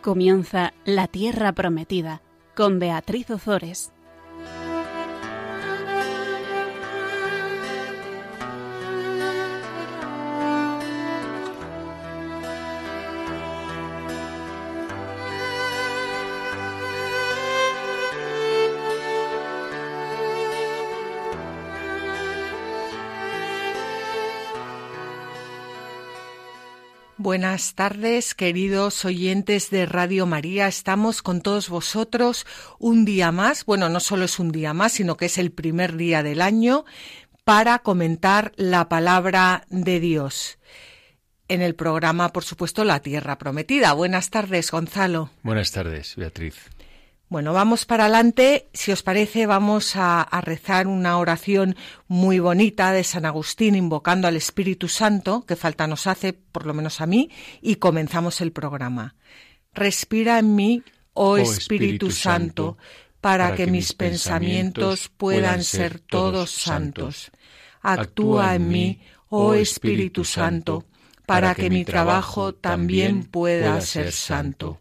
Comienza La Tierra Prometida con Beatriz Ozores. Buenas tardes, queridos oyentes de Radio María. Estamos con todos vosotros un día más. Bueno, no solo es un día más, sino que es el primer día del año para comentar la palabra de Dios. En el programa, por supuesto, La Tierra Prometida. Buenas tardes, Gonzalo. Buenas tardes, Beatriz. Bueno, vamos para adelante. Si os parece, vamos a, rezar una oración muy bonita de San Agustín invocando al Espíritu Santo, que falta nos hace, por lo menos a mí, y comenzamos el programa. Respira en mí, oh, oh Espíritu, Santo, para, que, mis pensamientos puedan ser todos santos. Actúa en mí, oh, oh Espíritu Santo, para que mi trabajo también pueda ser santo.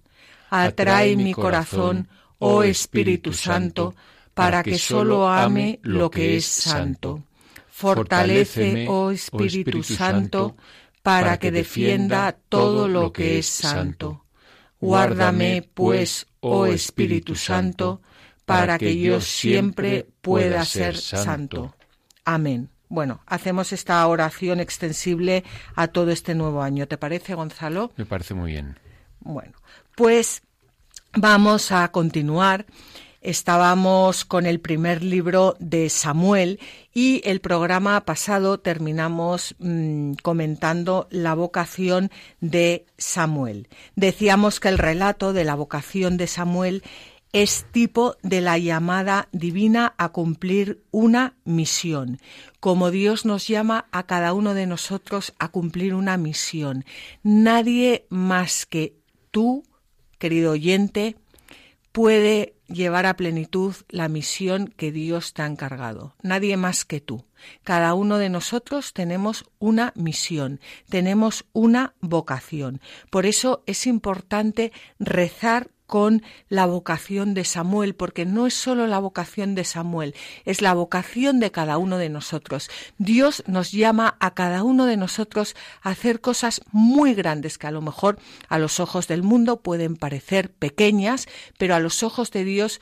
Atrae mi corazón, oh Espíritu Santo, para que sólo ame lo que es santo. Fortalece, oh Espíritu Santo, para que defienda todo lo que es santo. Guárdame, pues, oh Espíritu Santo, para que yo siempre pueda ser santo. Amén. Bueno, hacemos esta oración extensible a todo este nuevo año. ¿Te parece, Gonzalo? Me parece muy bien. Bueno, pues Vamos a continuar. Estábamos con el primer libro de Samuel y el programa pasado terminamos mm, comentando la vocación de Samuel. Decíamos que el relato de la vocación de Samuel es tipo de la llamada divina a cumplir una misión, como Dios nos llama a cada uno de nosotros a cumplir una misión. Nadie más que tú querido oyente, puede llevar a plenitud la misión que Dios te ha encargado. Nadie más que tú. Cada uno de nosotros tenemos una misión, tenemos una vocación. Por eso es importante rezar con la vocación de Samuel, porque no es solo la vocación de Samuel, es la vocación de cada uno de nosotros. Dios nos llama a cada uno de nosotros a hacer cosas muy grandes que a lo mejor a los ojos del mundo pueden parecer pequeñas, pero a los ojos de Dios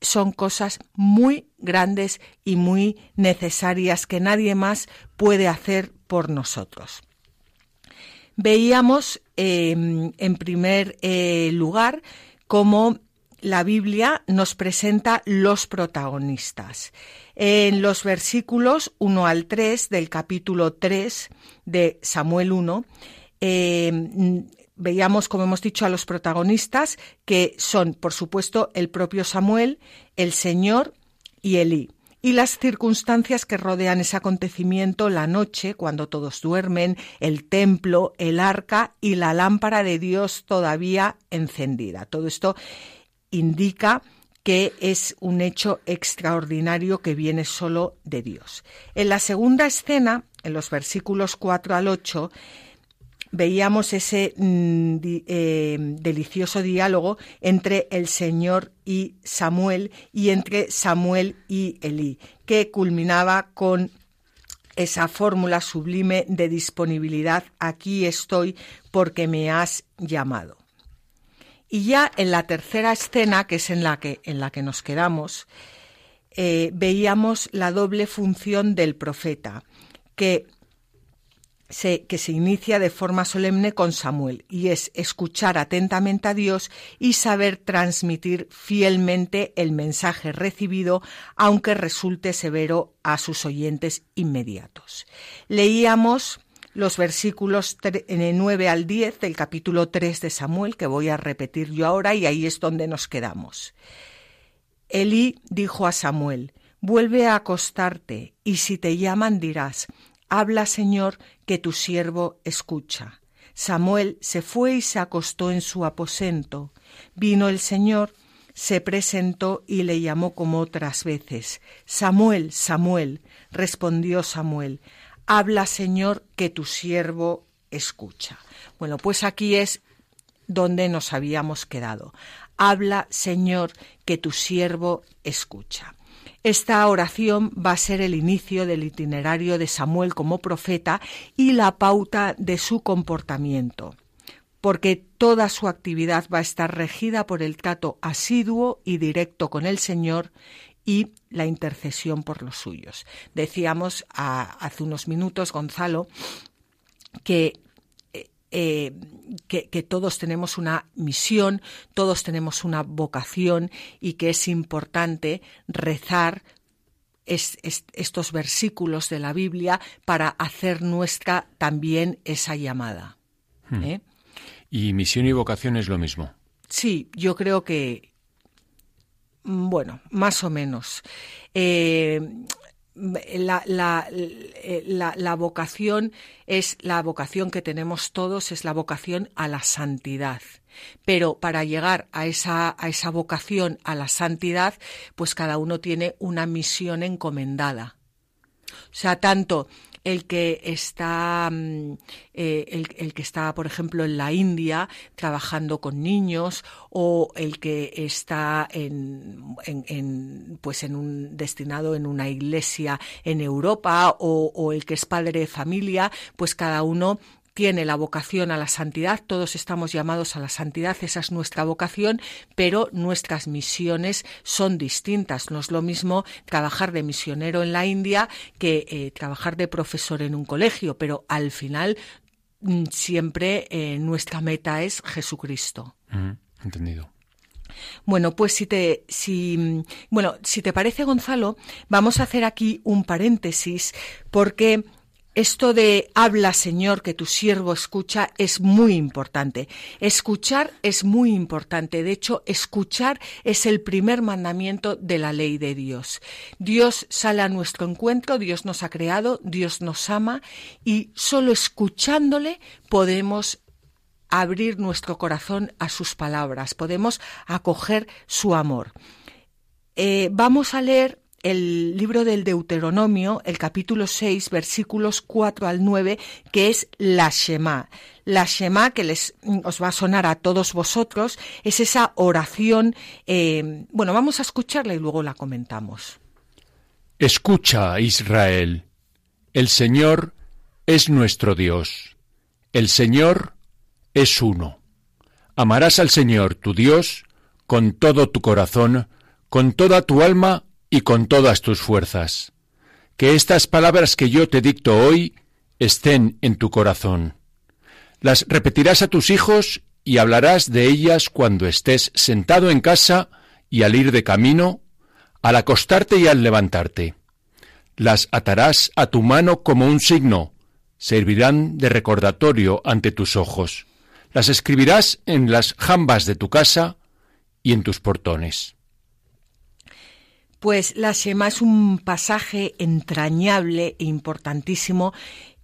son cosas muy grandes y muy necesarias que nadie más puede hacer por nosotros. Veíamos em, en primer eh, lugar cómo la Biblia nos presenta los protagonistas. En los versículos 1 al 3 del capítulo 3 de Samuel 1, em, veíamos, como hemos dicho, a los protagonistas, que son, por supuesto, el propio Samuel, el Señor y Elí y las circunstancias que rodean ese acontecimiento, la noche, cuando todos duermen, el templo, el arca y la lámpara de Dios todavía encendida. Todo esto indica que es un hecho extraordinario que viene solo de Dios. En la segunda escena, en los versículos 4 al 8, veíamos ese mm, eh, delicioso diálogo entre el Señor y Samuel y entre Samuel y Elí, que culminaba con esa fórmula sublime de disponibilidad, aquí estoy porque me has llamado. Y ya en la tercera escena, que es en la que, en la que nos quedamos, eh, veíamos la doble función del profeta, que que se inicia de forma solemne con Samuel, y es escuchar atentamente a Dios y saber transmitir fielmente el mensaje recibido, aunque resulte severo a sus oyentes inmediatos. Leíamos los versículos 9 al 10 del capítulo 3 de Samuel, que voy a repetir yo ahora, y ahí es donde nos quedamos. Elí dijo a Samuel, Vuelve a acostarte, y si te llaman dirás, Habla, Señor, que tu siervo escucha. Samuel se fue y se acostó en su aposento. Vino el Señor, se presentó y le llamó como otras veces. Samuel, Samuel, respondió Samuel. Habla, Señor, que tu siervo escucha. Bueno, pues aquí es donde nos habíamos quedado. Habla, Señor, que tu siervo escucha. Esta oración va a ser el inicio del itinerario de Samuel como profeta y la pauta de su comportamiento, porque toda su actividad va a estar regida por el trato asiduo y directo con el Señor y la intercesión por los suyos. Decíamos hace unos minutos, Gonzalo, que eh, que, todos tenemos una misión, todos tenemos una vocación y que es importante rezar estos versículos de la Biblia para hacer nuestra también esa llamada. Hmm. ¿eh? ¿Y misión y vocación es lo mismo? Sí, yo creo que, mm, bueno, más o menos. Eh, la, la, la, la, vocación es la vocación que tenemos todos, es la vocación a la santidad. Pero para llegar a esa, a esa vocación, a la santidad, pues cada uno tiene una misión encomendada. O sea, tanto el que está mm, eh, el, que está por ejemplo en la India trabajando con niños o el que está en, en, pues en un destinado en una iglesia en Europa o el que es padre de familia pues cada uno tiene la vocación a la santidad, todos estamos llamados a la santidad, esa es nuestra vocación, pero nuestras misiones son distintas. No es lo mismo trabajar de misionero en la India que eh, trabajar de profesor en un colegio, pero al final mm, siempre eh, nuestra meta es Jesucristo. entendido. Bueno, pues si te, si, mm, bueno, si te parece, Gonzalo, vamos a hacer aquí un paréntesis porque esto de habla, Señor, que tu siervo escucha es muy importante. Escuchar es muy importante. De hecho, escuchar es el primer mandamiento de la ley de Dios. Dios sale a nuestro encuentro, Dios nos ha creado, Dios nos ama y solo escuchándole podemos abrir nuestro corazón a sus palabras, podemos acoger su amor. Eh, vamos a leer el libro del Deuteronomio, el capítulo 6, versículos 4 al 9, que es la Shema. La Shema, que les, os va a sonar a todos vosotros, es esa oración. Eh, bueno, vamos a escucharla y luego la comentamos. Escucha, Israel. El Señor es nuestro Dios. El Señor es uno. Amarás al Señor, tu Dios, con todo tu corazón, con toda tu alma y con todas tus fuerzas. Que estas palabras que yo te dicto hoy estén en tu corazón. Las repetirás a tus hijos y hablarás de ellas cuando estés sentado en casa y al ir de camino, al acostarte y al levantarte. Las atarás a tu mano como un signo, servirán de recordatorio ante tus ojos. Las escribirás en las jambas de tu casa y en tus portones. Pues la Shema es un pasaje entrañable e importantísimo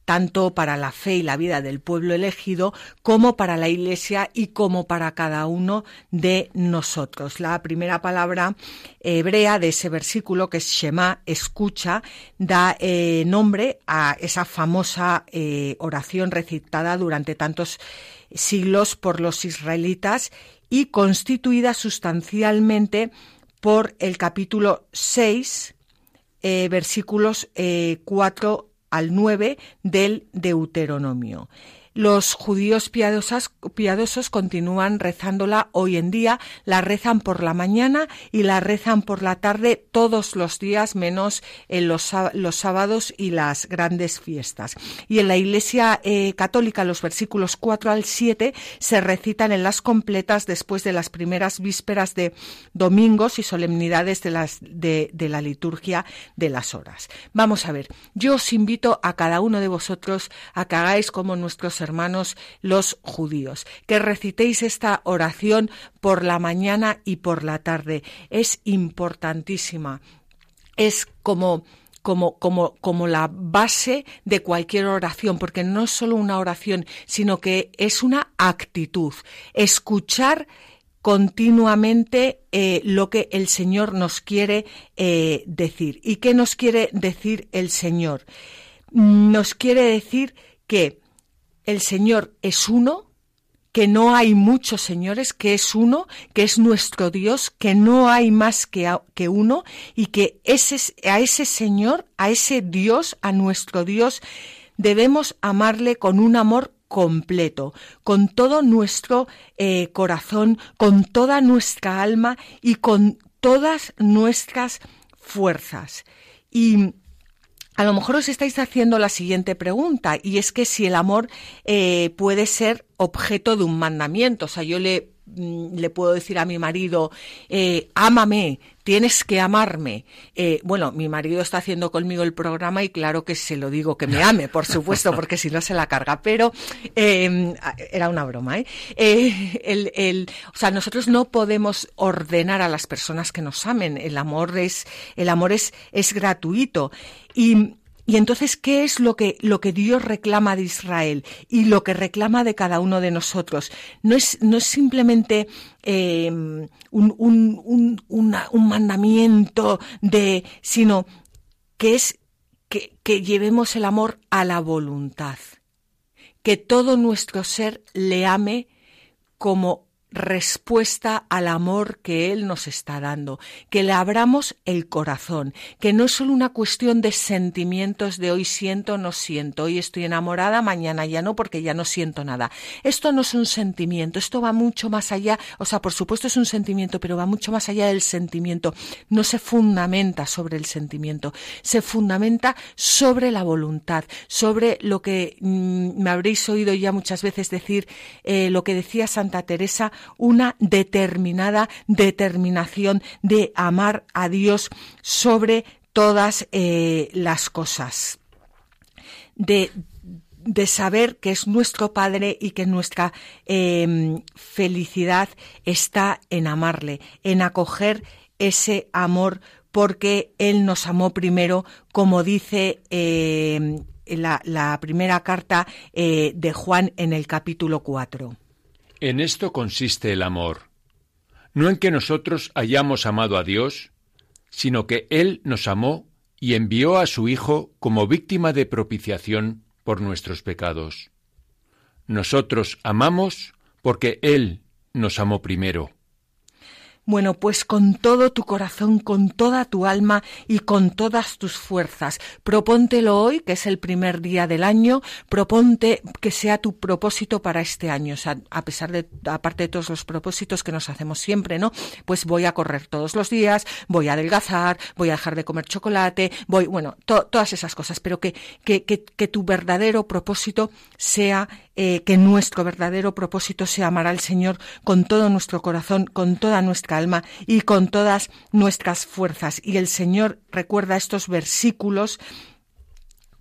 tanto para la fe y la vida del pueblo elegido como para la Iglesia y como para cada uno de nosotros. La primera palabra hebrea de ese versículo, que es Shema, escucha, da eh, nombre a esa famosa eh, oración recitada durante tantos siglos por los israelitas y constituida sustancialmente por el capítulo 6, eh, versículos 4 eh, al 9 del Deuteronomio. Los judíos piadosos continúan rezándola hoy en día, la rezan por la mañana y la rezan por la tarde todos los días, menos en los, sábados y las grandes fiestas. Y en la Iglesia eh, Católica los versículos 4 al 7 se recitan en las completas después de las primeras vísperas de domingos y solemnidades de, las, de la liturgia de las horas. Vamos a ver, yo os invito a cada uno de vosotros a que hagáis como nuestros hermanos los judíos, que recitéis esta oración por la mañana y por la tarde. Es importantísima. Es como como, como, como la base de cualquier oración, porque no es solo una oración, sino que es una actitud. Escuchar continuamente eh, lo que el Señor nos quiere eh, decir. ¿Y qué nos quiere decir el Señor? Nos quiere decir que el Señor es uno, que no hay muchos señores, que es uno, que es nuestro Dios, que no hay más que, uno y que a ese Señor, a ese Dios, a nuestro Dios, debemos amarle con un amor completo, con todo nuestro eh, corazón, con toda nuestra alma y con todas nuestras fuerzas. Y a lo mejor os estáis haciendo la siguiente pregunta, y es que si el amor eh, puede ser objeto de un mandamiento. O sea, yo le, mm, le puedo decir a mi marido, eh, ámame, tienes que amarme. Eh, bueno, mi marido está haciendo conmigo el programa y claro que se lo digo que me ame, por supuesto, porque si no se la carga. Pero em, era una broma, ¿eh? el, el, o sea, nosotros no podemos ordenar a las personas que nos amen. El amor es, el amor es, es gratuito. Y y entonces, ¿qué es lo que, lo que Dios reclama de Israel y lo que reclama de cada uno de nosotros? No es, no es simplemente em, un, un, un, mandamiento de, sino que es que, que llevemos el amor a la voluntad, que todo nuestro ser le ame como respuesta al amor que Él nos está dando, que le abramos el corazón, que no es solo una cuestión de sentimientos de hoy siento, no siento, hoy estoy enamorada, mañana ya no, porque ya no siento nada. Esto no es un sentimiento, esto va mucho más allá, o sea, por supuesto es un sentimiento, pero va mucho más allá del sentimiento, no se fundamenta sobre el sentimiento, se fundamenta sobre la voluntad, sobre lo que mm, me habréis oído ya muchas veces decir, eh, lo que decía Santa Teresa, una determinada determinación de amar a Dios sobre todas eh, las cosas, de, de, saber que es nuestro Padre y que nuestra em, felicidad está en amarle, en acoger ese amor porque Él nos amó primero, como dice em, la, primera carta eh, de Juan en el capítulo 4. En esto consiste el amor, no en que nosotros hayamos amado a Dios, sino que Él nos amó y envió a su Hijo como víctima de propiciación por nuestros pecados. Nosotros amamos porque Él nos amó primero. Bueno, pues con todo tu corazón, con toda tu alma y con todas tus fuerzas. Propóntelo hoy, que es el primer día del año, proponte que sea tu propósito para este año. O sea, a pesar de, aparte de todos los propósitos que nos hacemos siempre, ¿no? Pues voy a correr todos los días, voy a adelgazar, voy a dejar de comer chocolate, voy, bueno, todas esas cosas, pero que, que, que, que tu verdadero propósito sea eh, que nuestro verdadero propósito sea amar al Señor con todo nuestro corazón, con toda nuestra y con todas nuestras fuerzas. Y el Señor recuerda estos versículos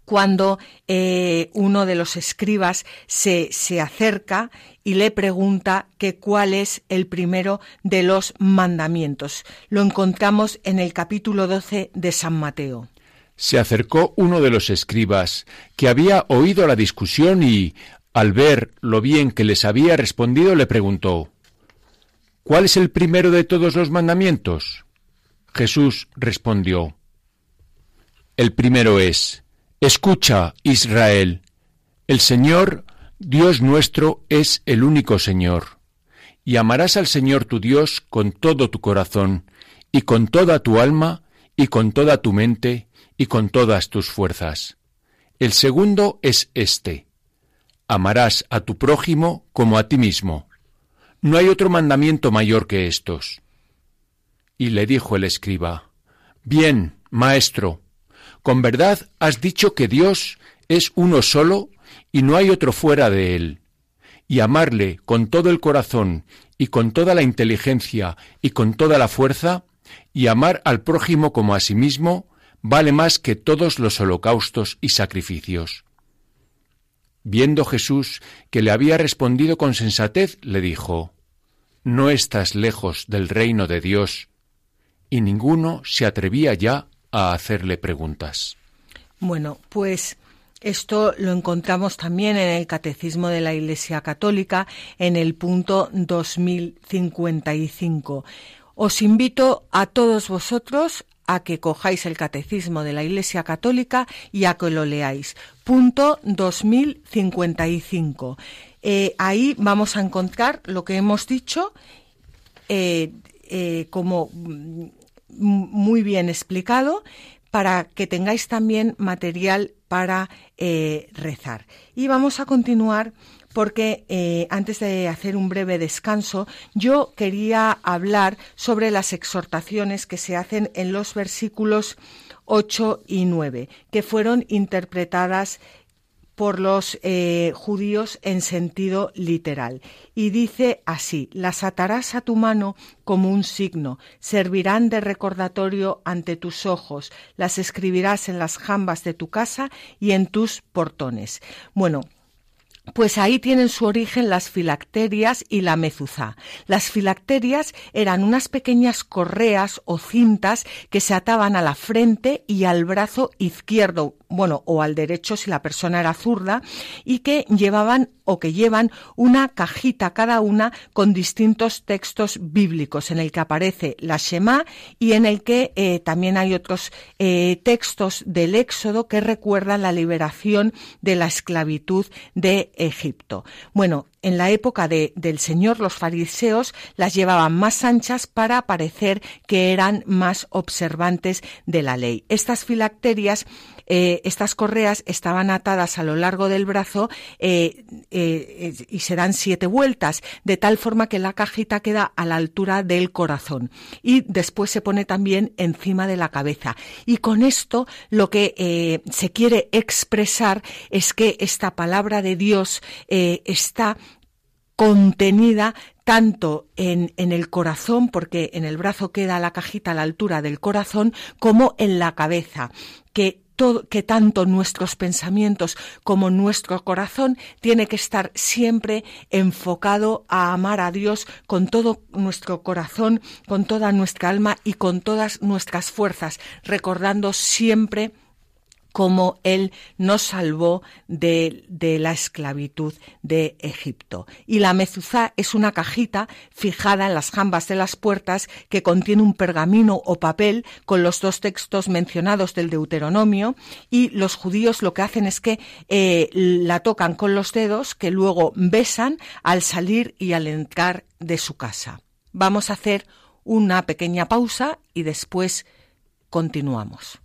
cuando eh, uno de los escribas se, se, acerca y le pregunta que cuál es el primero de los mandamientos. Lo encontramos en el capítulo 12 de San Mateo. Se acercó uno de los escribas que había oído la discusión y, al ver lo bien que les había respondido, le preguntó, ¿Cuál es el primero de todos los mandamientos? Jesús respondió, El primero es, Escucha, Israel, el Señor, Dios nuestro, es el único Señor, y amarás al Señor tu Dios con todo tu corazón, y con toda tu alma, y con toda tu mente, y con todas tus fuerzas. El segundo es este, amarás a tu prójimo como a ti mismo. No hay otro mandamiento mayor que estos. Y le dijo el escriba, Bien, maestro, con verdad has dicho que Dios es uno solo y no hay otro fuera de él, y amarle con todo el corazón y con toda la inteligencia y con toda la fuerza, y amar al prójimo como a sí mismo, vale más que todos los holocaustos y sacrificios. Viendo Jesús que le había respondido con sensatez, le dijo, No estás lejos del reino de Dios. Y ninguno se atrevía ya a hacerle preguntas. Bueno, pues esto lo encontramos también en el Catecismo de la Iglesia Católica, en el punto 2055. Os invito a todos vosotros a que cojáis el catecismo de la Iglesia Católica y a que lo leáis. Punto 2055. Eh, ahí vamos a encontrar lo que hemos dicho eh, eh, como mm, muy bien explicado para que tengáis también material para rezar. Y vamos a continuar porque antes de hacer un breve descanso, yo quería hablar sobre las exhortaciones que se hacen en los versículos 8 y 9, que fueron interpretadas por los eh, judíos en sentido literal. Y dice así, las atarás a tu mano como un signo, servirán de recordatorio ante tus ojos, las escribirás en las jambas de tu casa y en tus portones. Bueno, pues ahí tienen su origen las filacterias y la mezuzá. Las filacterias eran unas pequeñas correas o cintas que se ataban a la frente y al brazo izquierdo, bueno, o al derecho si la persona era zurda, y que llevaban o que llevan una cajita cada una con distintos textos bíblicos en el que aparece la Shema y en el que eh, también hay otros eh, textos del Éxodo que recuerdan la liberación de la esclavitud de Egipto. Bueno, en la época de, del Señor los fariseos las llevaban más anchas para parecer que eran más observantes de la ley. Estas filacterias eh, estas correas estaban atadas a lo largo del brazo eh, eh, y se dan siete vueltas, de tal forma que la cajita queda a la altura del corazón y después se pone también encima de la cabeza. Y con esto lo que se quiere expresar es que esta palabra de Dios está contenida tanto en, en, el corazón, porque en el brazo queda la cajita a la altura del corazón, como en la cabeza, que que tanto nuestros pensamientos como nuestro corazón tiene que estar siempre enfocado a amar a Dios con todo nuestro corazón, con toda nuestra alma y con todas nuestras fuerzas, recordando siempre cómo Él nos salvó de, la esclavitud de Egipto. Y la mezuzá es una cajita fijada en las jambas de las puertas que contiene un pergamino o papel con los dos textos mencionados del Deuteronomio y los judíos lo que hacen es que eh, la tocan con los dedos que luego besan al salir y al entrar de su casa. Vamos a hacer una pequeña pausa y después continuamos.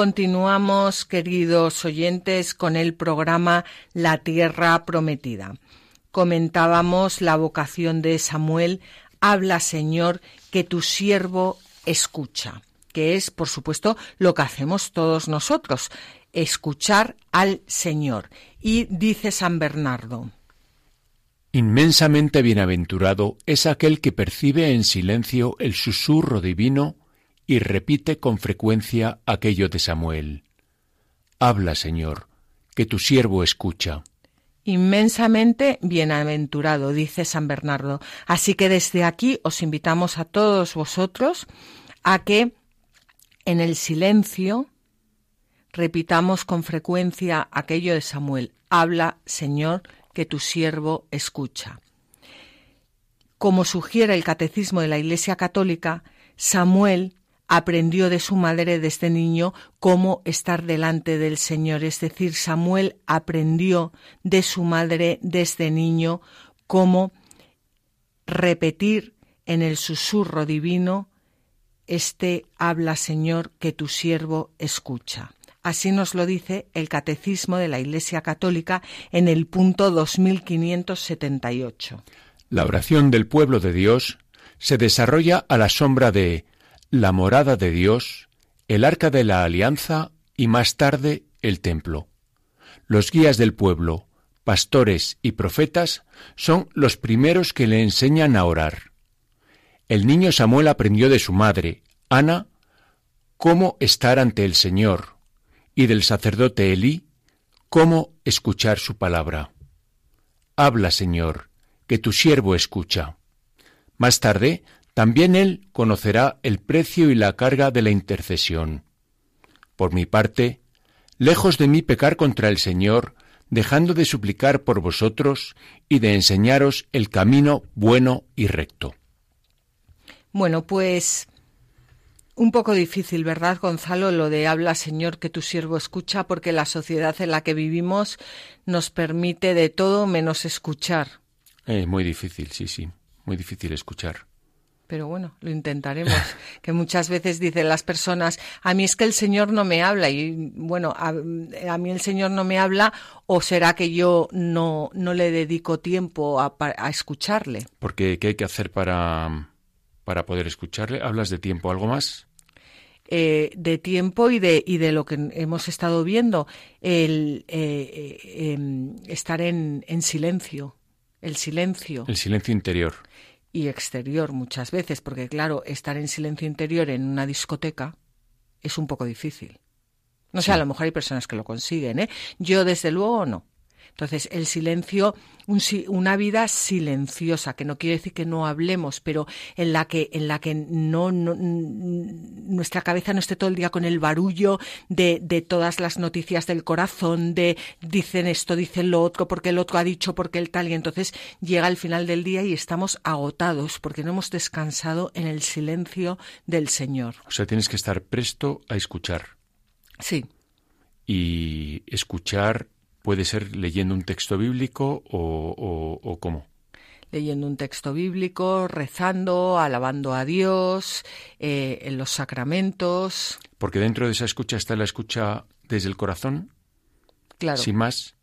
Continuamos, queridos oyentes, con el programa La Tierra Prometida. Comentábamos la vocación de Samuel, habla Señor, que tu siervo escucha, que es, por supuesto, lo que hacemos todos nosotros, escuchar al Señor. Y dice San Bernardo. Inmensamente bienaventurado es aquel que percibe en silencio el susurro divino y repite con frecuencia aquello de Samuel. Habla, Señor, que tu siervo escucha. Inmensamente bienaventurado, dice San Bernardo. Así que desde aquí os invitamos a todos vosotros a que en el silencio repitamos con frecuencia aquello de Samuel. Habla, Señor, que tu siervo escucha. Como sugiere el Catecismo de la Iglesia Católica, Samuel aprendió de su madre desde niño cómo estar delante del Señor. Es decir, Samuel aprendió de su madre desde niño cómo repetir en el susurro divino este habla Señor que tu siervo escucha. Así nos lo dice el Catecismo de la Iglesia Católica en el punto 2578. La oración del pueblo de Dios se desarrolla a la sombra de la morada de Dios, el arca de la alianza y más tarde el templo. Los guías del pueblo, pastores y profetas son los primeros que le enseñan a orar. El niño Samuel aprendió de su madre, Ana, cómo estar ante el Señor, y del sacerdote Elí, cómo escuchar su palabra. Habla, Señor, que tu siervo escucha. Más tarde también él conocerá el precio y la carga de la intercesión. Por mi parte, lejos de mí pecar contra el Señor, dejando de suplicar por vosotros y de enseñaros el camino bueno y recto. Bueno, pues un poco difícil, ¿verdad, Gonzalo? Lo de habla, Señor, que tu siervo escucha, porque la sociedad en la que vivimos nos permite de todo menos escuchar. Es muy difícil, sí, sí, muy difícil escuchar pero bueno, lo intentaremos. que muchas veces dicen las personas, a mí es que el Señor no me habla y bueno, a, mí el Señor no me habla o será que yo no, no le dedico tiempo a, escucharle. Porque ¿qué hay que hacer para, para poder escucharle? ¿Hablas de tiempo? ¿Algo más? Eh, de tiempo y de, y de lo que hemos estado viendo, el eh, eh, em, estar en, en silencio, el silencio. El silencio interior y exterior muchas veces, porque claro, estar en silencio interior en una discoteca es un poco difícil. No sé, a lo mejor hay personas que lo consiguen, ¿eh? Yo desde luego no. Entonces, el silencio, una vida silenciosa, que no quiere decir que no hablemos, pero en la que, en la que no, nuestra cabeza no esté todo el día con el barullo de, de, todas las noticias del corazón, de dicen esto, dicen lo otro, porque el otro ha dicho, porque el tal, y entonces llega el final del día y estamos agotados porque no hemos descansado en el silencio del Señor. O sea, tienes que estar presto a escuchar. Sí. Y escuchar ¿Puede ser leyendo un texto bíblico o, cómo? leyendo un texto bíblico, rezando, alabando a Dios, eh, en los sacramentos. Porque dentro de esa escucha está la escucha desde el corazón. Claro. Sin más.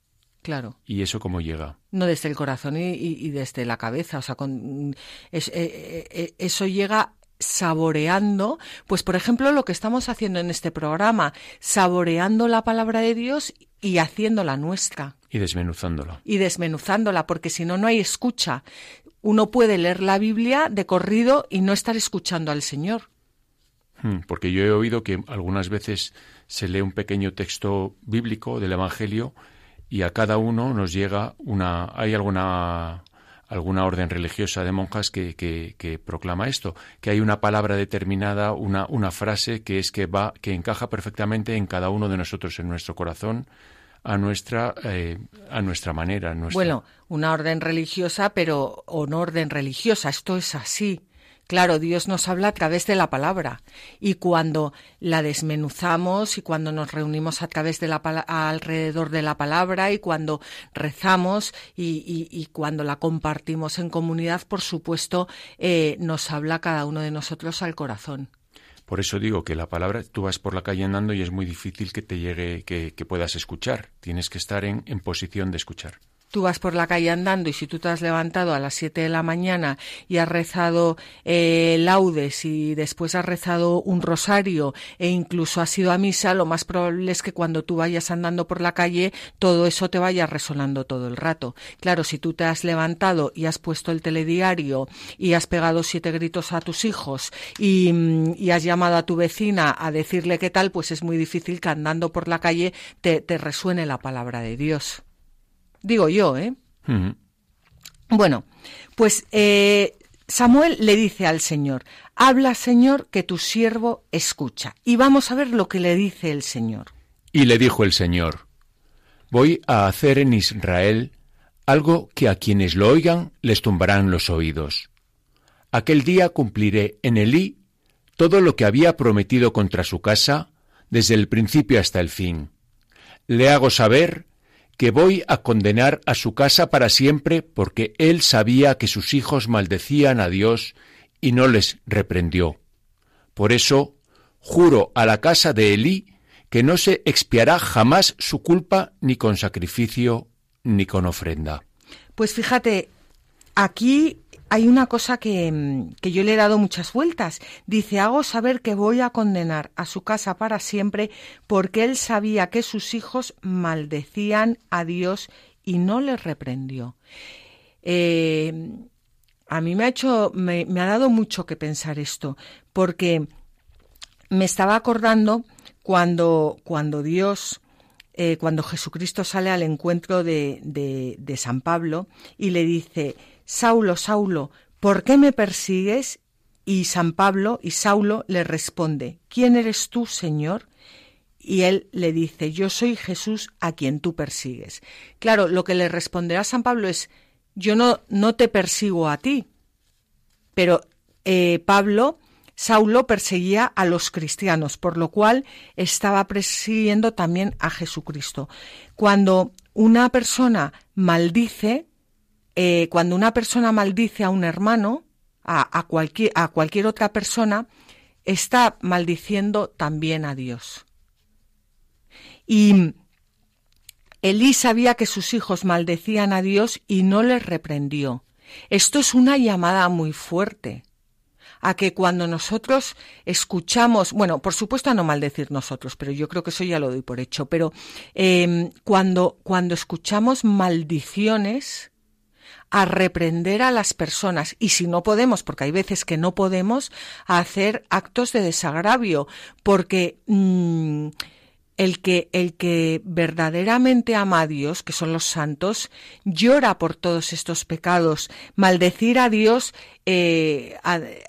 Claro. ¿Y eso cómo llega? No desde el corazón y, desde la cabeza. O sea, con, eh, eh, eso llega saboreando, pues por ejemplo lo que estamos haciendo en este programa, saboreando la palabra de Dios y haciéndola nuestra. Y desmenuzándola. Y desmenuzándola, porque si no, no hay escucha. Uno puede leer la Biblia de corrido y no estar escuchando al Señor. Hmm, porque yo he oído que algunas veces se lee un pequeño texto bíblico del Evangelio y a cada uno nos llega una... hay alguna alguna orden religiosa de monjas que, que, proclama esto, que hay una palabra determinada, una, una frase que es que va, que encaja perfectamente en cada uno de nosotros, en nuestro corazón, a nuestra, eh, a nuestra manera. Bueno, una orden religiosa, pero o orden religiosa, esto es así. Claro, Dios nos habla a través de la palabra y cuando la desmenuzamos y cuando nos reunimos a través de la alrededor de la palabra y cuando rezamos y, cuando la compartimos en comunidad, por supuesto, eh, nos habla cada uno de nosotros al corazón. Por eso digo que la palabra, tú vas por la calle andando y es muy difícil que te llegue, que, puedas escuchar. Tienes que estar en posición de escuchar tú vas por la calle andando y si tú te has levantado a las 7 de la mañana y has rezado eh, laudes y después has rezado un rosario e incluso has ido a misa, lo más probable es que cuando tú vayas andando por la calle todo eso te vaya resonando todo el rato. Claro, si tú te has levantado y has puesto el telediario y has pegado siete gritos a tus hijos y, mm, y has llamado a tu vecina a decirle qué tal, pues es muy difícil que andando por la calle te, te resuene la palabra de Dios. Digo yo, ¿eh? Bueno, pues eh, Samuel le dice al Señor, habla Señor que tu siervo escucha. Y vamos a ver lo que le dice el Señor. Y le dijo el Señor, voy a hacer en Israel algo que a quienes lo oigan les tumbarán los oídos. Aquel día cumpliré en Elí todo lo que había prometido contra su casa, desde el principio hasta el fin. Le hago saber que voy a condenar a su casa para siempre porque él sabía que sus hijos maldecían a Dios y no les reprendió. Por eso juro a la casa de Elí que no se expiará jamás su culpa ni con sacrificio ni con ofrenda. Pues fíjate, aquí hay una cosa que, que, yo le he dado muchas vueltas. Dice, hago saber que voy a condenar a su casa para siempre porque él sabía que sus hijos maldecían a Dios y no les reprendió. Eh, a mí me ha hecho, me, ha dado mucho que pensar esto, porque me estaba acordando cuando, cuando Dios, eh, cuando Jesucristo sale al encuentro de, de, de San Pablo y le dice, Saulo, Saulo, ¿por qué me persigues? Y San Pablo y Saulo le responde, ¿quién eres tú, Señor? Y él le dice, yo soy Jesús a quien tú persigues. Claro, lo que le responderá San Pablo es, yo no, no te persigo a ti. Pero eh, Pablo, Saulo perseguía a los cristianos, por lo cual estaba persiguiendo también a Jesucristo. Cuando una persona maldice, eh, cuando una persona maldice a un hermano, a, cualquier, a cualquier otra persona, está maldiciendo también a Dios. Y Elí sabía que sus hijos maldecían a Dios y no les reprendió. Esto es una llamada muy fuerte a que cuando nosotros escuchamos, bueno, por supuesto a no maldecir nosotros, pero yo creo que eso ya lo doy por hecho, pero eh, cuando, cuando escuchamos maldiciones, a reprender a las personas y si no podemos, porque hay veces que no podemos, a hacer actos de desagravio, porque mm, el que, el que verdaderamente ama a Dios, que son los santos, llora por todos estos pecados. Maldecir a Dios eh,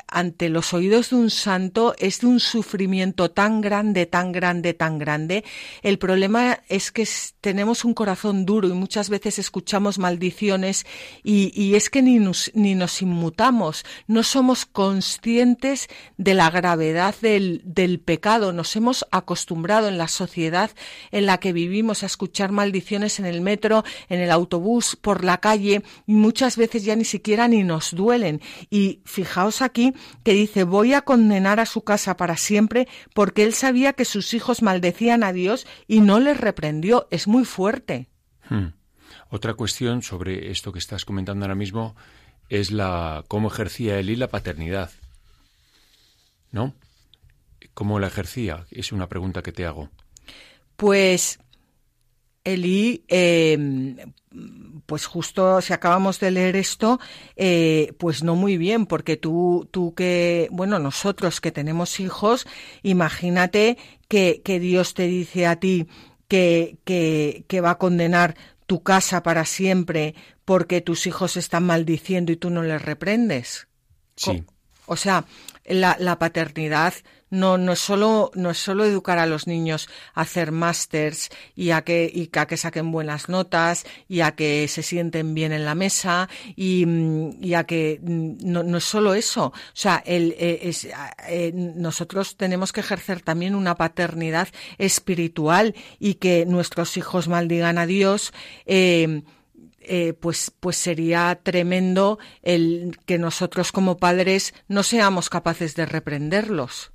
ante los oídos de un santo es de un sufrimiento tan grande, tan grande, tan grande. El problema es que tenemos un corazón duro y muchas veces escuchamos maldiciones y, es que ni nos, ni nos inmutamos, no somos conscientes de la gravedad del, del pecado. Nos hemos acostumbrado en la sociedad en la que vivimos a escuchar maldiciones en el metro, en el autobús, por la calle y muchas veces ya ni siquiera ni nos duelen y fijaos aquí que dice, voy a condenar a su casa para siempre porque él sabía que sus hijos maldecían a Dios y no les reprendió. Es muy fuerte. Hmm. Otra cuestión sobre esto que estás comentando ahora mismo es la cómo ejercía Eli la paternidad. ¿No? ¿Cómo la ejercía? Es una pregunta que te hago. Pues Eli, eh, pues justo si acabamos de leer esto, eh, pues no muy bien, porque tú, tú que, bueno, nosotros que tenemos hijos, imagínate que, que Dios te dice a ti que, que, que va a condenar tu casa para siempre porque tus hijos están maldiciendo y tú no les reprendes. Sí. O sea, la, la paternidad no, no, es solo, no es solo educar a los niños a hacer másters y a que, y a que saquen buenas notas y a que se sienten bien en la mesa y, y a que no, no, es solo eso. O sea, eh, eh, nosotros tenemos que ejercer también una paternidad espiritual y que nuestros hijos maldigan a Dios. Eh, eh, pues, pues sería tremendo el que nosotros como padres no seamos capaces de reprenderlos.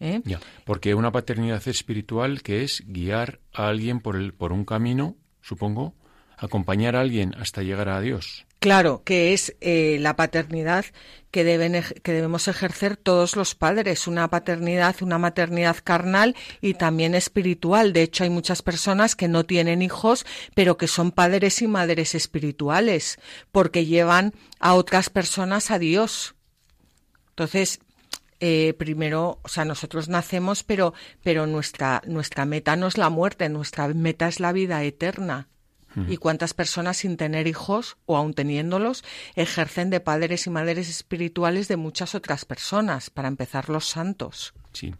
¿Eh? porque una paternidad espiritual que es guiar a alguien por, el, por un camino, supongo, acompañar a alguien hasta llegar a Dios. Claro, que es eh, la paternidad que, deben, que debemos ejercer todos los padres, una paternidad, una maternidad carnal y también espiritual. De hecho, hay muchas personas que no tienen hijos, pero que son padres y madres espirituales, porque llevan a otras personas a Dios. Entonces, eh, primero, o sea, nosotros nacemos, pero, pero nuestra, nuestra meta no es la muerte, nuestra meta es la vida eterna y cuántas personas sin tener hijos o aun teniéndolos ejercen de padres y madres espirituales de muchas otras personas, para empezar los santos. Sí.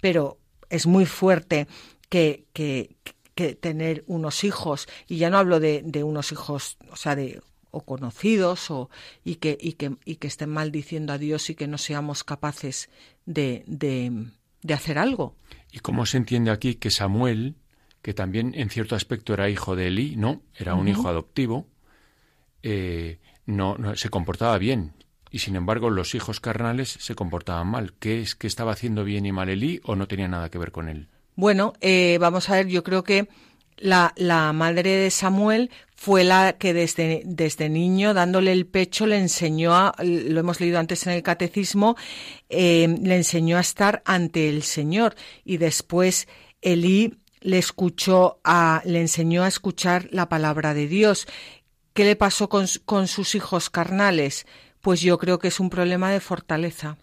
Pero es muy fuerte que, que, que tener unos hijos, y ya no hablo de, de unos hijos, o sea, de o conocidos o y que, y que, y que estén maldiciendo a Dios y que no seamos capaces de, de, de hacer algo. ¿Y cómo se entiende aquí que Samuel que también en cierto aspecto era hijo de Elí, no, era un hijo adoptivo, eh, no, no, se comportaba bien. Y sin embargo, los hijos carnales se comportaban mal. ¿Qué es que estaba haciendo bien y mal Elí o no tenía nada que ver con él? Bueno, eh, vamos a ver, yo creo que la, la, madre de Samuel fue la que desde, desde niño, dándole el pecho, le enseñó, a, lo hemos leído antes en el catecismo, eh, le enseñó a estar ante el Señor. Y después Elí le escuchó a, le enseñó a escuchar la palabra de Dios. ¿Qué le pasó con, con sus hijos carnales? Pues yo creo que es un problema de fortaleza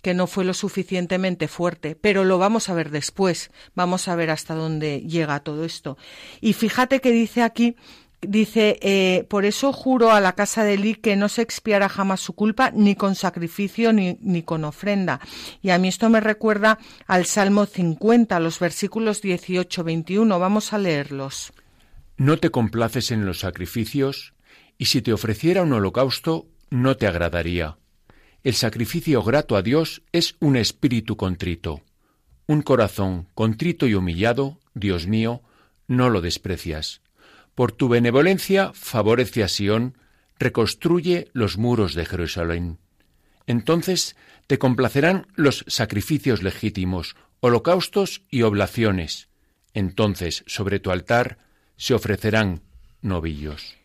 que no fue lo suficientemente fuerte, pero lo vamos a ver después, vamos a ver hasta dónde llega todo esto. Y fíjate que dice aquí Dice, eh, por eso juro a la casa de Eli que no se expiará jamás su culpa, ni con sacrificio ni, ni, con ofrenda. Y a mí esto me recuerda al Salmo 50, los versículos 18-21. Vamos a leerlos. No te complaces en los sacrificios, y si te ofreciera un holocausto, no te agradaría. El sacrificio grato a Dios es un espíritu contrito. Un corazón contrito y humillado, Dios mío, no lo desprecias. Por tu benevolencia favorece a Sión, reconstruye los muros de Jerusalén. Entonces te complacerán los sacrificios legítimos, holocaustos y oblaciones. Entonces sobre tu altar se ofrecerán novillos.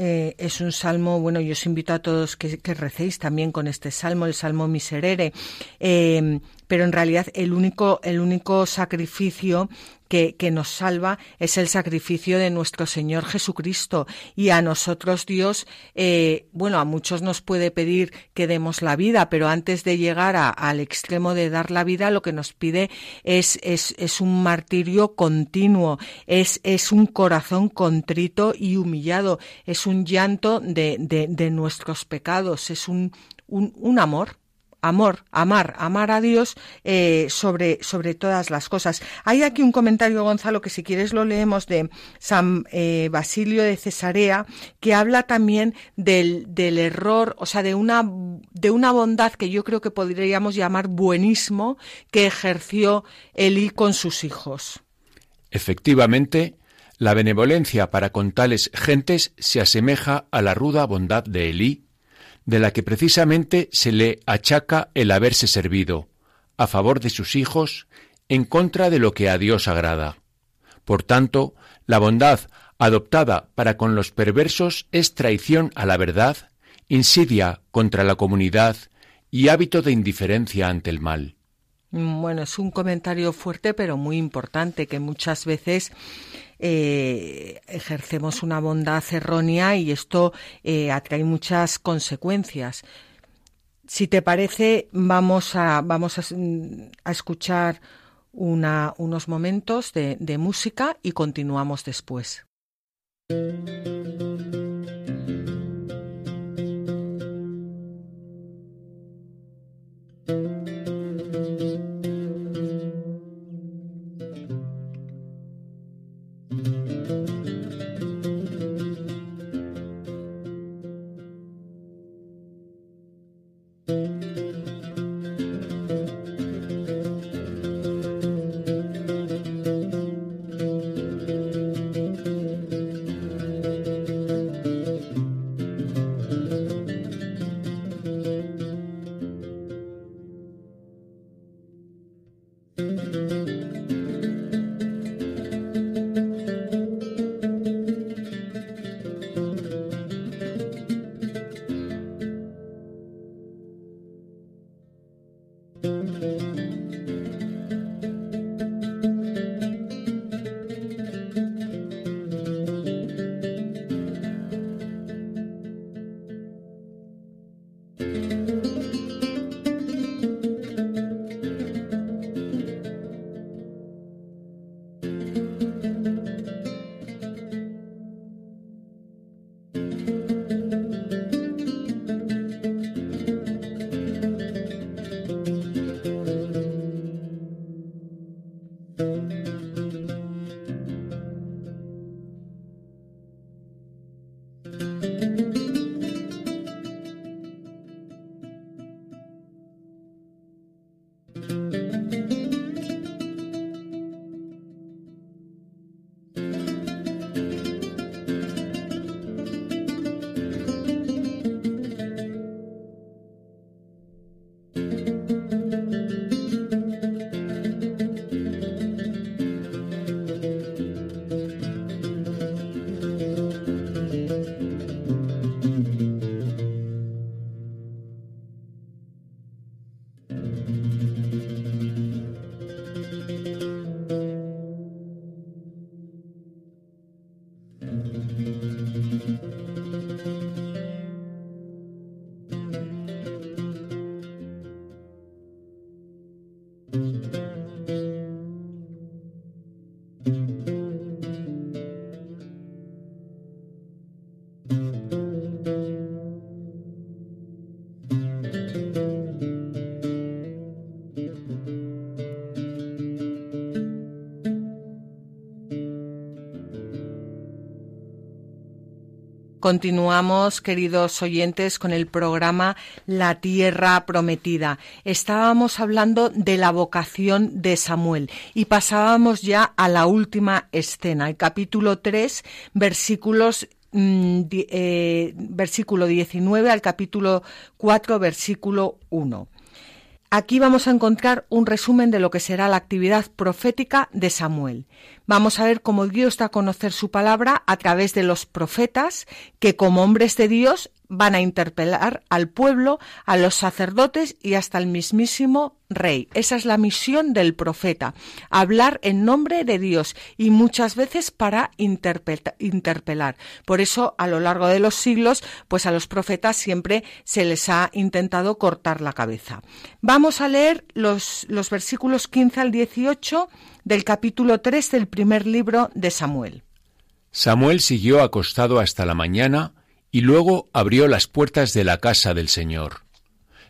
Eh, es un salmo, bueno, yo os invito a todos que, recéis también con este salmo, el salmo miserere, eh, pero en realidad el único, el único sacrificio que, que, nos salva es el sacrificio de nuestro Señor Jesucristo. Y a nosotros Dios, eh, bueno, a muchos nos puede pedir que demos la vida, pero antes de llegar a, al extremo de dar la vida, lo que nos pide es, es, es un martirio continuo, es, es, un corazón contrito y humillado, es un llanto de, de, de nuestros pecados, es un, un, un amor amor, amar, amar a Dios eh, sobre, sobre todas las cosas. Hay aquí un comentario, Gonzalo, que si quieres lo leemos de San eh, Basilio de Cesarea, que habla también del, del error, o sea, de una, de una bondad que yo creo que podríamos llamar buenismo que ejerció Elí con sus hijos. Efectivamente, la benevolencia para con tales gentes se asemeja a la ruda bondad de Elí de la que precisamente se le achaca el haberse servido, a favor de sus hijos, en contra de lo que a Dios agrada. Por tanto, la bondad adoptada para con los perversos es traición a la verdad, insidia contra la comunidad y hábito de indiferencia ante el mal. Bueno, es un comentario fuerte pero muy importante que muchas veces eh, ejercemos una bondad errónea y esto eh, atrae muchas consecuencias. Si te parece, vamos a, vamos a, a escuchar unos momentos de música y continuamos después. Continuamos, queridos oyentes, con el programa La Tierra Prometida. Estábamos hablando de la vocación de Samuel y pasábamos ya a la última escena, el capítulo 3, versículos mm, eh, versículo 19 al capítulo 4, versículo 1. Aquí vamos a encontrar un resumen de lo que será la actividad profética de Samuel. Vamos a ver cómo Dios da a conocer su palabra a través de los profetas, que como hombres de Dios van a interpelar al pueblo, a los sacerdotes y hasta el mismísimo rey. Esa es la misión del profeta, hablar en nombre de Dios y muchas veces para interpelar. Por eso, a lo largo de los siglos, pues a los profetas siempre se les ha intentado cortar la cabeza. Vamos a leer los, los versículos 15 al 18 del capítulo 3 del primer libro de Samuel. Samuel siguió acostado hasta la mañana y luego abrió las puertas de la casa del Señor.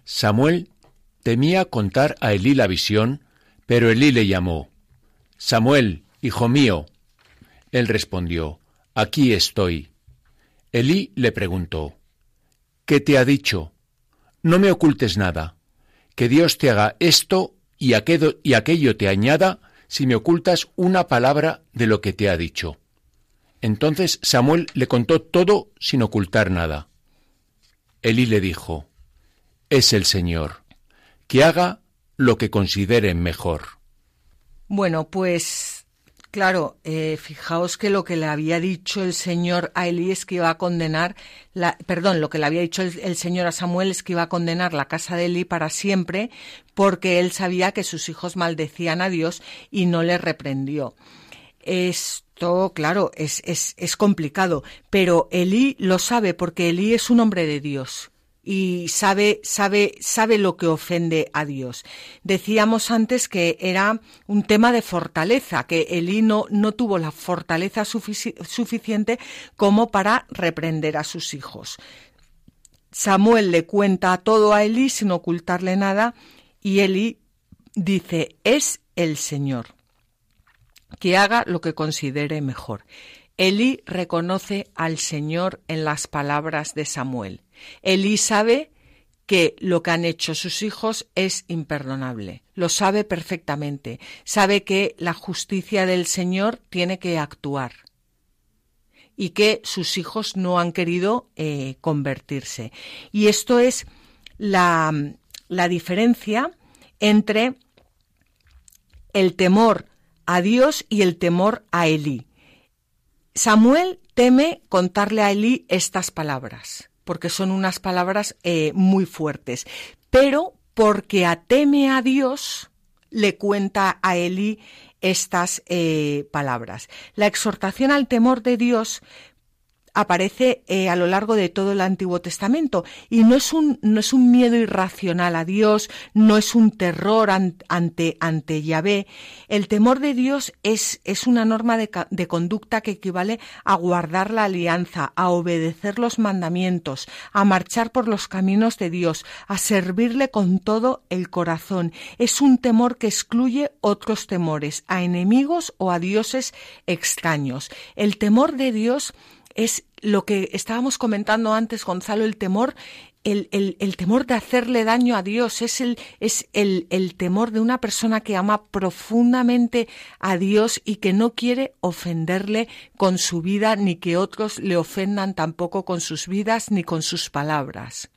Samuel temía contar a Elí la visión, pero Elí le llamó. Samuel, hijo mío. Él respondió, Aquí estoy. Elí le preguntó, ¿Qué te ha dicho? No me ocultes nada. Que Dios te haga esto y y aquello te añada si me ocultas una palabra de lo que te ha dicho. Entonces Samuel le contó todo sin ocultar nada. Elí le dijo, Es el Señor, que haga lo que considere mejor. Bueno, pues claro, eh, fijaos que lo que le había dicho el Señor a Elí es que iba a condenar, la, perdón, lo que le había dicho el, Señor a Samuel es que iba a condenar la casa de Elí para siempre, porque él sabía que sus hijos maldecían a Dios y no le reprendió. Es esto, claro, es, es, es complicado, pero Elí lo sabe porque Elí es un hombre de Dios y sabe, sabe, sabe lo que ofende a Dios. Decíamos antes que era un tema de fortaleza, que Elí no, no tuvo la fortaleza suficiente como para reprender a sus hijos. Samuel le cuenta todo a Elí sin ocultarle nada y Elí dice, es el Señor que haga lo que considere mejor. Elí reconoce al Señor en las palabras de Samuel. Elí sabe que lo que han hecho sus hijos es imperdonable. Lo sabe perfectamente. Sabe que la justicia del Señor tiene que actuar y que sus hijos no han querido eh, convertirse. Y esto es la, la diferencia entre el temor a Dios y el temor a Elí. Samuel teme contarle a Elí estas palabras, porque son unas palabras eh, muy fuertes, pero porque ateme a Dios, le cuenta a Elí estas eh, palabras. La exhortación al temor de Dios aparece eh, a lo largo de todo el Antiguo Testamento y no es un, no es un miedo irracional a Dios, no es un terror ante, ante Yahvé. El temor de Dios es, es una norma de, de conducta que equivale a guardar la alianza, a obedecer los mandamientos, a marchar por los caminos de Dios, a servirle con todo el corazón. Es un temor que excluye otros temores, a enemigos o a dioses extraños. El temor de Dios es lo que estábamos comentando antes, Gonzalo, el temor, el, el, temor de hacerle daño a Dios, es, el, es el, el temor de una persona que ama profundamente a Dios y que no quiere ofenderle con su vida, ni que otros le ofendan tampoco con sus vidas ni con sus palabras.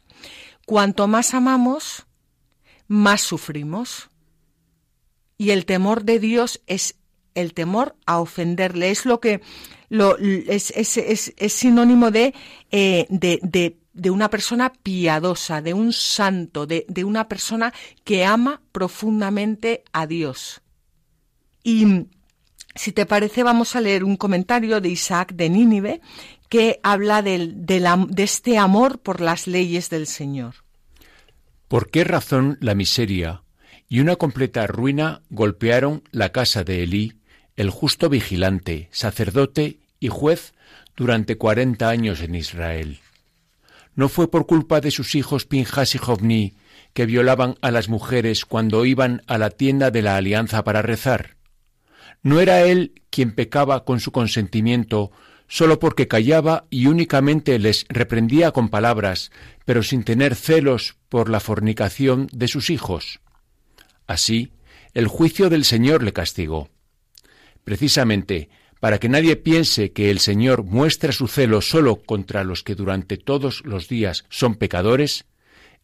Cuanto más amamos, más sufrimos. Y el temor de Dios es el temor a ofenderle. Es lo que es, es, es, es sinónimo de, eh, de, de, de, una persona piadosa, de un santo, de, de una persona que ama profundamente a Dios. Y si te parece, vamos a leer un comentario de Isaac de Nínive que habla del, de, de este amor por las leyes del Señor. ¿Por qué razón la miseria y una completa ruina golpearon la casa de Elí, el justo vigilante, sacerdote y juez durante cuarenta años en Israel. No fue por culpa de sus hijos Pinjas y Jovni que violaban a las mujeres cuando iban a la tienda de la alianza para rezar. No era él quien pecaba con su consentimiento solo porque callaba y únicamente les reprendía con palabras, pero sin tener celos por la fornicación de sus hijos. Así, el juicio del Señor le castigó. Precisamente, para que nadie piense que el Señor muestra su celo solo contra los que durante todos los días son pecadores,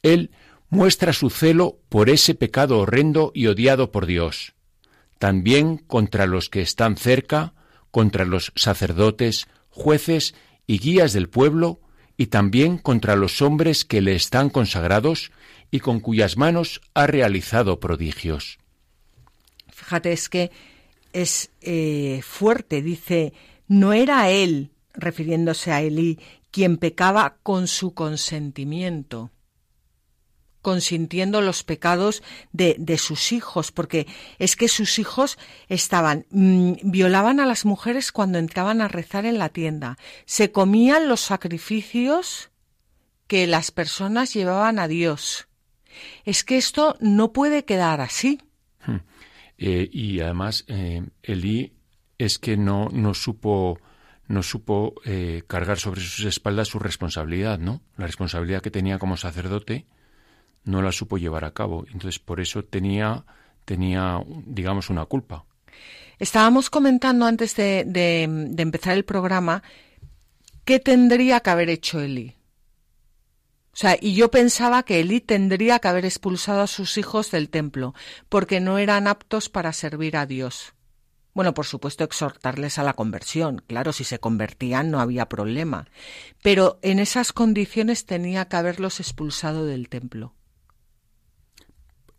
Él muestra su celo por ese pecado horrendo y odiado por Dios, también contra los que están cerca, contra los sacerdotes, jueces y guías del pueblo, y también contra los hombres que le están consagrados y con cuyas manos ha realizado prodigios. Fíjate, es que es eh, fuerte, dice, no era él, refiriéndose a Elí, quien pecaba con su consentimiento consintiendo los pecados de, de, sus hijos, porque es que sus hijos estaban, mm, violaban a las mujeres cuando entraban a rezar en la tienda, se comían los sacrificios que las personas llevaban a Dios. Es que esto no puede quedar así. Eh, y además, eh, Elí es que no, no supo no supo eh, cargar sobre sus espaldas su responsabilidad, ¿no? La responsabilidad que tenía como sacerdote no la supo llevar a cabo. Entonces, por eso tenía, tenía digamos, una culpa. Estábamos comentando antes de, de, empezar el programa qué tendría que haber hecho Eli. O sea, y yo pensaba que Eli tendría que haber expulsado a sus hijos del templo, porque no eran aptos para servir a Dios. Bueno, por supuesto, exhortarles a la conversión. Claro, si se convertían no había problema. Pero en esas condiciones tenía que haberlos expulsado del templo.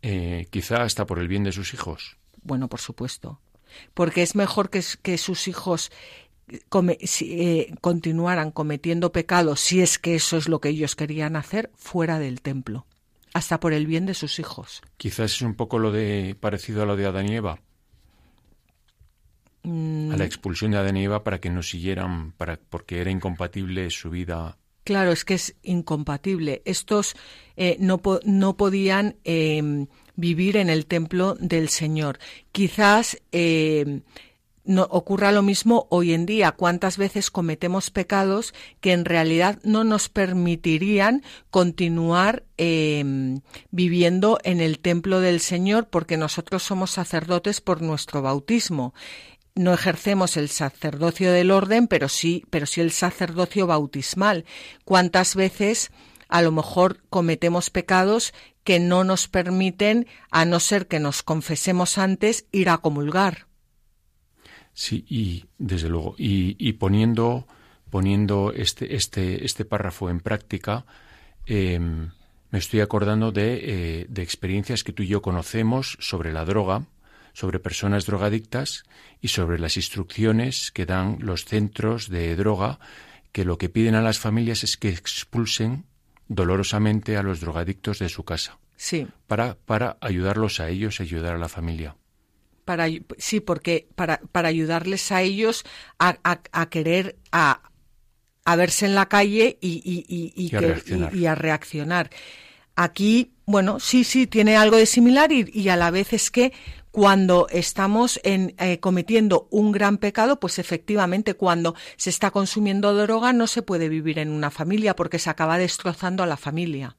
Eh, quizá hasta por el bien de sus hijos. Bueno, por supuesto. Porque es mejor que, que sus hijos eh, continuaran cometiendo pecados, si es que eso es lo que ellos querían hacer, fuera del templo, hasta por el bien de sus hijos. Quizás es un poco lo de parecido a lo de Adán y Eva. Mm. A la expulsión de Adán y Eva para que no siguieran, para, porque era incompatible su vida Claro, es que es incompatible. Estos eh, no, no, podían em, vivir en el templo del Señor. Quizás em, no ocurra lo mismo hoy en día. ¿Cuántas veces cometemos pecados que en realidad no nos permitirían continuar em, viviendo en el templo del Señor porque nosotros somos sacerdotes por nuestro bautismo? no ejercemos el sacerdocio del orden, pero sí, pero sí el sacerdocio bautismal. ¿Cuántas veces a lo mejor cometemos pecados que no nos permiten, a no ser que nos confesemos antes, ir a comulgar? Sí, y desde luego, y, poniendo, poniendo este, este, este párrafo en práctica, em, me estoy acordando de, eh, de experiencias que tú y yo conocemos sobre la droga, sobre personas drogadictas y sobre las instrucciones que dan los centros de droga que lo que piden a las familias es que expulsen dolorosamente a los drogadictos de su casa. Sí. Para, para ayudarlos a ellos y ayudar a la familia. Para, sí, porque para, para ayudarles a ellos a, a, querer a, a, verse en la calle y, y, y, y a reaccionar. Aquí, bueno, sí, sí, tiene algo de similar y, a la vez es que cuando estamos en, eh, cometiendo un gran pecado, pues efectivamente cuando se está consumiendo droga no se puede vivir en una familia porque se acaba destrozando a la familia.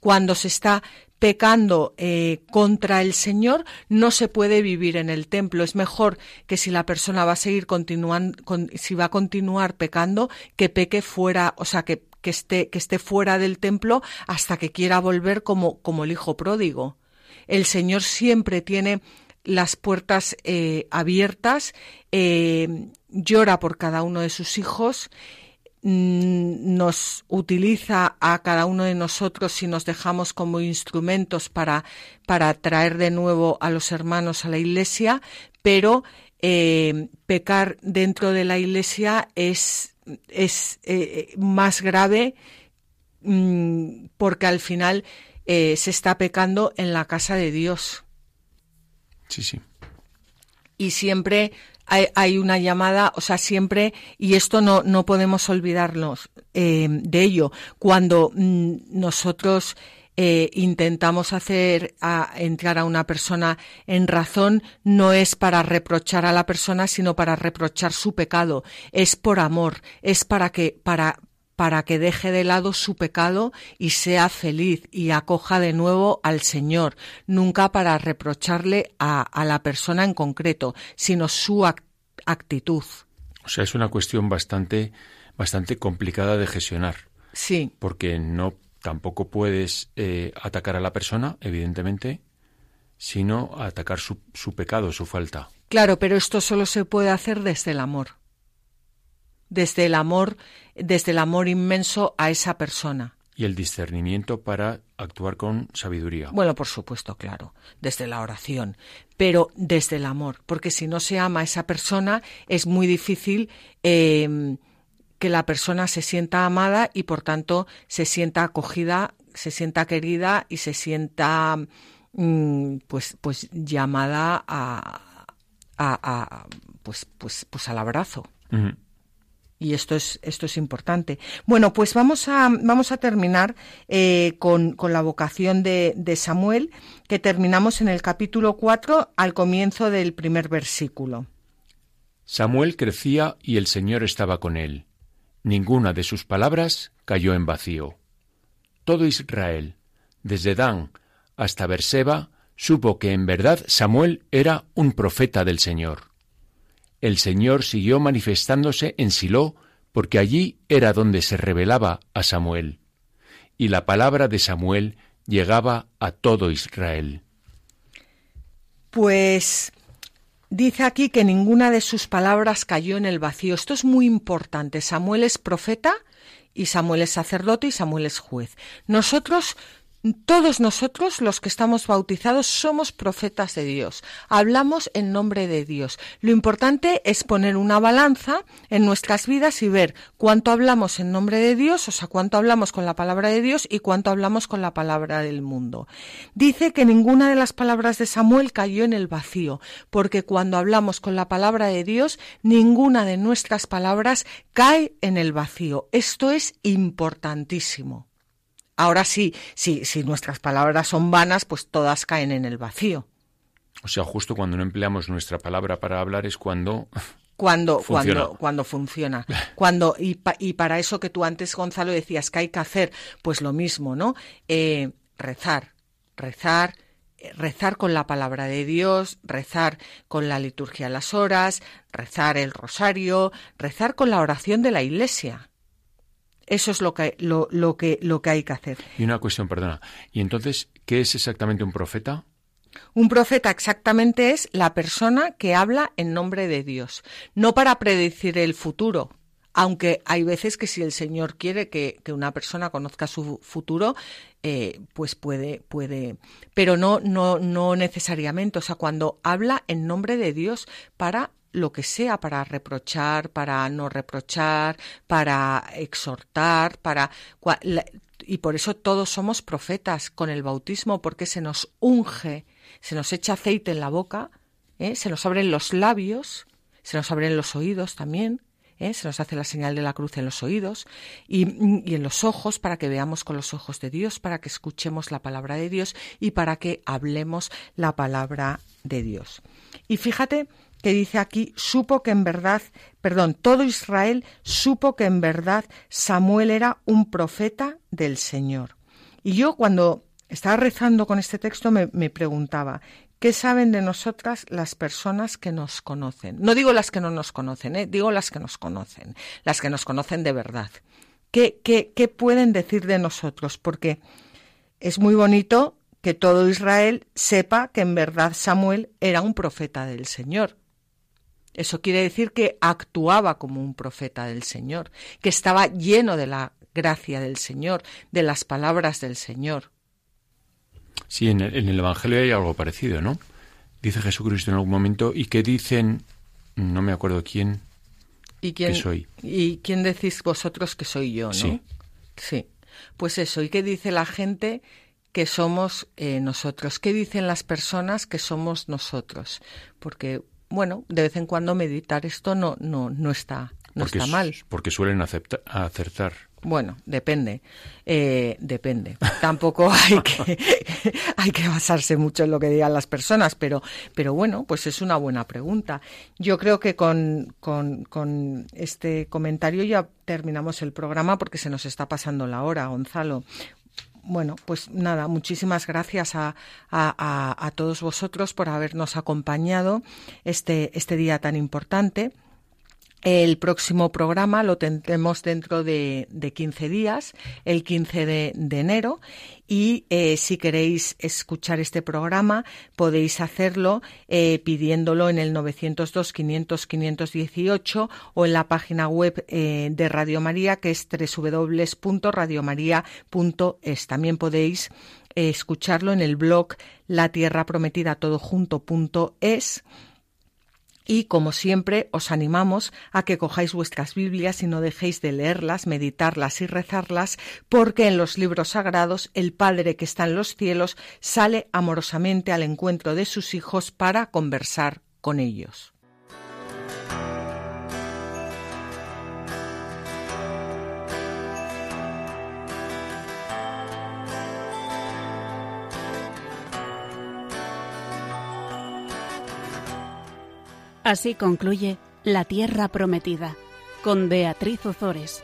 Cuando se está pecando eh, contra el Señor, no se puede vivir en el templo. Es mejor que si la persona va a seguir continuando, si va a continuar pecando, que peque fuera, o sea, que, que, esté, que esté fuera del templo hasta que quiera volver como, como el hijo pródigo. El Señor siempre tiene las puertas eh, abiertas, eh, llora por cada uno de sus hijos, nos utiliza a cada uno de nosotros y nos dejamos como instrumentos para, para traer de nuevo a los hermanos a la iglesia, pero eh, pecar dentro de la iglesia es, es más grave mm, porque al final eh, se está pecando en la casa de Dios. Sí, sí. Y siempre hay, una llamada, o sea, siempre, y esto no, no podemos olvidarnos eh, de ello, cuando mm, nosotros eh, intentamos hacer entrar a una persona en razón, no es para reprochar a la persona, sino para reprochar su pecado. Es por amor, es para que, para, para que deje de lado su pecado y sea feliz y acoja de nuevo al Señor, nunca para reprocharle a, a la persona en concreto, sino su actitud. O sea, es una cuestión bastante, bastante complicada de gestionar. Sí. Porque no tampoco puedes eh, atacar a la persona, evidentemente, sino atacar su, su pecado, su falta. Claro, pero esto solo se puede hacer desde el amor. Desde el amor, desde el amor inmenso a esa persona. Y el discernimiento para actuar con sabiduría. Bueno, por supuesto, claro, desde la oración, pero desde el amor, porque si no se ama a esa persona es muy difícil eh, que la persona se sienta amada y por tanto se sienta acogida, se sienta querida y se sienta mm, pues, pues llamada a, a, pues, pues, pues al abrazo. Y esto es, esto es importante. Bueno, pues vamos a, vamos a terminar eh, con, con, la vocación de, de, Samuel, que terminamos en el capítulo 4 al comienzo del primer versículo. Samuel crecía y el Señor estaba con él. Ninguna de sus palabras cayó en vacío. Todo Israel, desde Dan hasta Berseba, supo que en verdad Samuel era un profeta del Señor el Señor siguió manifestándose en Silo, porque allí era donde se revelaba a Samuel. Y la palabra de Samuel llegaba a todo Israel. Pues dice aquí que ninguna de sus palabras cayó en el vacío. Esto es muy importante. Samuel es profeta y Samuel es sacerdote y Samuel es juez. Nosotros todos nosotros, los que estamos bautizados, somos profetas de Dios. Hablamos en nombre de Dios. Lo importante es poner una balanza en nuestras vidas y ver cuánto hablamos en nombre de Dios, o sea, cuánto hablamos con la palabra de Dios y cuánto hablamos con la palabra del mundo. Dice que ninguna de las palabras de Samuel cayó en el vacío, porque cuando hablamos con la palabra de Dios, ninguna de nuestras palabras cae en el vacío. Esto es importantísimo. Ahora sí, sí, si nuestras palabras son vanas, pues todas caen en el vacío. O sea, justo cuando no empleamos nuestra palabra para hablar es cuando cuando funciona. cuando cuando funciona cuando y, y, para eso que tú antes Gonzalo decías que hay que hacer pues lo mismo no eh, rezar rezar eh, rezar con la palabra de Dios rezar con la liturgia a las horas rezar el rosario rezar con la oración de la Iglesia eso es lo que, lo, lo, que, lo que hay que hacer. Y una cuestión, perdona. ¿Y entonces qué es exactamente un profeta? Un profeta exactamente es la persona que habla en nombre de Dios, no para predecir el futuro, aunque hay veces que si el Señor quiere que, que una persona conozca su futuro, eh, pues puede, puede, pero no, no, no necesariamente. O sea, cuando habla en nombre de Dios para lo que sea para reprochar, para no reprochar, para exhortar, para y por eso todos somos profetas con el bautismo porque se nos unge, se nos echa aceite en la boca, ¿eh? se nos abren los labios, se nos abren los oídos también, ¿eh? se nos hace la señal de la cruz en los oídos y, y, en los ojos para que veamos con los ojos de Dios, para que escuchemos la palabra de Dios y para que hablemos la palabra de Dios. Y fíjate que dice aquí, supo que en verdad, perdón, todo Israel supo que en verdad Samuel era un profeta del Señor. Y yo cuando estaba rezando con este texto me, preguntaba, ¿qué saben de nosotras las personas que nos conocen? No digo las que no nos conocen, ¿eh? digo las que nos conocen, las que nos conocen de verdad. ¿Qué, qué, qué pueden decir de nosotros? Porque es muy bonito que todo Israel sepa que en verdad Samuel era un profeta del Señor. Eso quiere decir que actuaba como un profeta del Señor, que estaba lleno de la gracia del Señor, de las palabras del Señor. Sí, en el, Evangelio hay algo parecido, ¿no? Dice Jesucristo en algún momento, ¿y qué dicen? No me acuerdo quién. ¿Y quién soy? ¿Y quién decís vosotros que soy yo, no? Sí. Sí. Pues eso, ¿y qué dice la gente que somos eh, nosotros? ¿Qué dicen las personas que somos nosotros? Porque bueno, de vez en cuando meditar esto no, no, no está, no está mal. Porque suelen acertar. Bueno, depende, eh, depende. Tampoco hay que, hay que basarse mucho en lo que digan las personas, pero, pero bueno, pues es una buena pregunta. Yo creo que con, con, con este comentario ya terminamos el programa porque se nos está pasando la hora, Gonzalo bueno, pues nada, muchísimas gracias a, a, a, todos vosotros por habernos acompañado este, este día tan importante. El próximo programa lo tendremos dentro de, de 15 días, el 15 de, enero, y eh, si queréis escuchar este programa podéis hacerlo eh, pidiéndolo en el 902-500-518 o en la página web eh, de Radio María que es www.radiomaria.es. También podéis escucharlo en el blog La Tierra Prometida todo junto.es y, como siempre, os animamos a que cojáis vuestras Biblias y no dejéis de leerlas, meditarlas y rezarlas, porque en los libros sagrados el Padre que está en los cielos sale amorosamente al encuentro de sus hijos para conversar con ellos. Así concluye La Tierra Prometida con Beatriz Ozores.